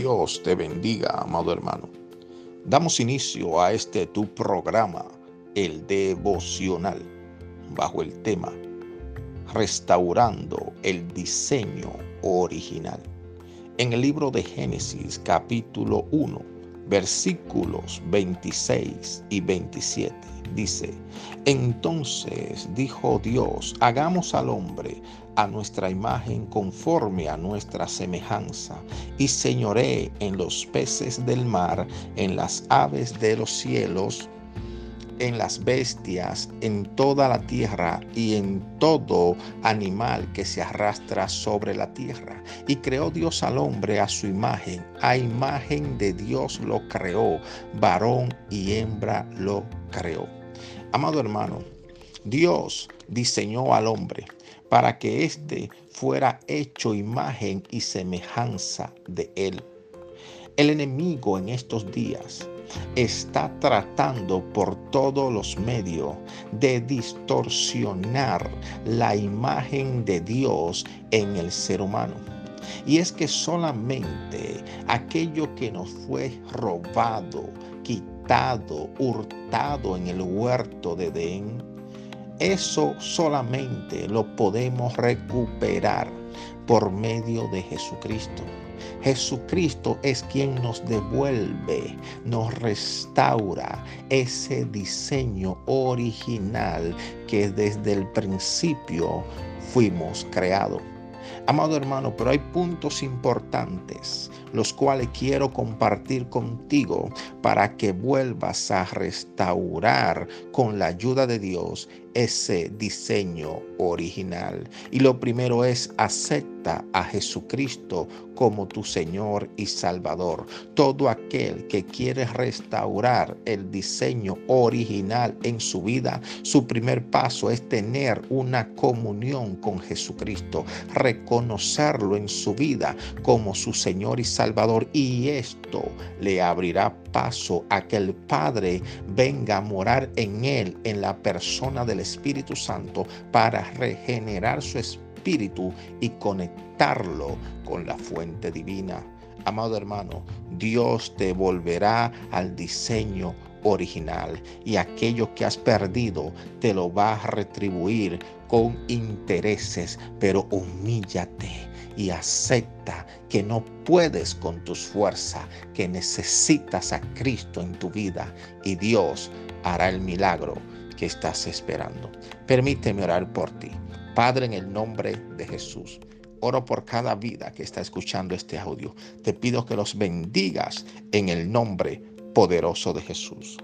Dios te bendiga, amado hermano. Damos inicio a este tu programa, el devocional, bajo el tema Restaurando el diseño original. En el libro de Génesis capítulo 1, versículos 26 y 27 dice, entonces dijo Dios, hagamos al hombre a nuestra imagen conforme a nuestra semejanza, y señoré en los peces del mar, en las aves de los cielos, en las bestias, en toda la tierra y en todo animal que se arrastra sobre la tierra. Y creó Dios al hombre a su imagen, a imagen de Dios lo creó, varón y hembra lo creó. Amado hermano, Dios diseñó al hombre para que éste fuera hecho imagen y semejanza de él. El enemigo en estos días está tratando por todos los medios de distorsionar la imagen de Dios en el ser humano. Y es que solamente aquello que nos fue robado, quitado, hurtado en el huerto de Edén, eso solamente lo podemos recuperar por medio de Jesucristo. Jesucristo es quien nos devuelve, nos restaura ese diseño original que desde el principio fuimos creados. Amado hermano, pero hay puntos importantes los cuales quiero compartir contigo para que vuelvas a restaurar con la ayuda de Dios ese diseño original. Y lo primero es a Jesucristo como tu Señor y Salvador. Todo aquel que quiere restaurar el diseño original en su vida, su primer paso es tener una comunión con Jesucristo, reconocerlo en su vida como su Señor y Salvador. Y esto le abrirá paso a que el Padre venga a morar en él, en la persona del Espíritu Santo, para regenerar su espíritu y conectarlo con la fuente divina. Amado hermano, Dios te volverá al diseño original y aquello que has perdido te lo va a retribuir con intereses, pero humíllate y acepta que no puedes con tus fuerzas, que necesitas a Cristo en tu vida y Dios hará el milagro que estás esperando. Permíteme orar por ti. Padre, en el nombre de Jesús. Oro por cada vida que está escuchando este audio. Te pido que los bendigas en el nombre poderoso de Jesús.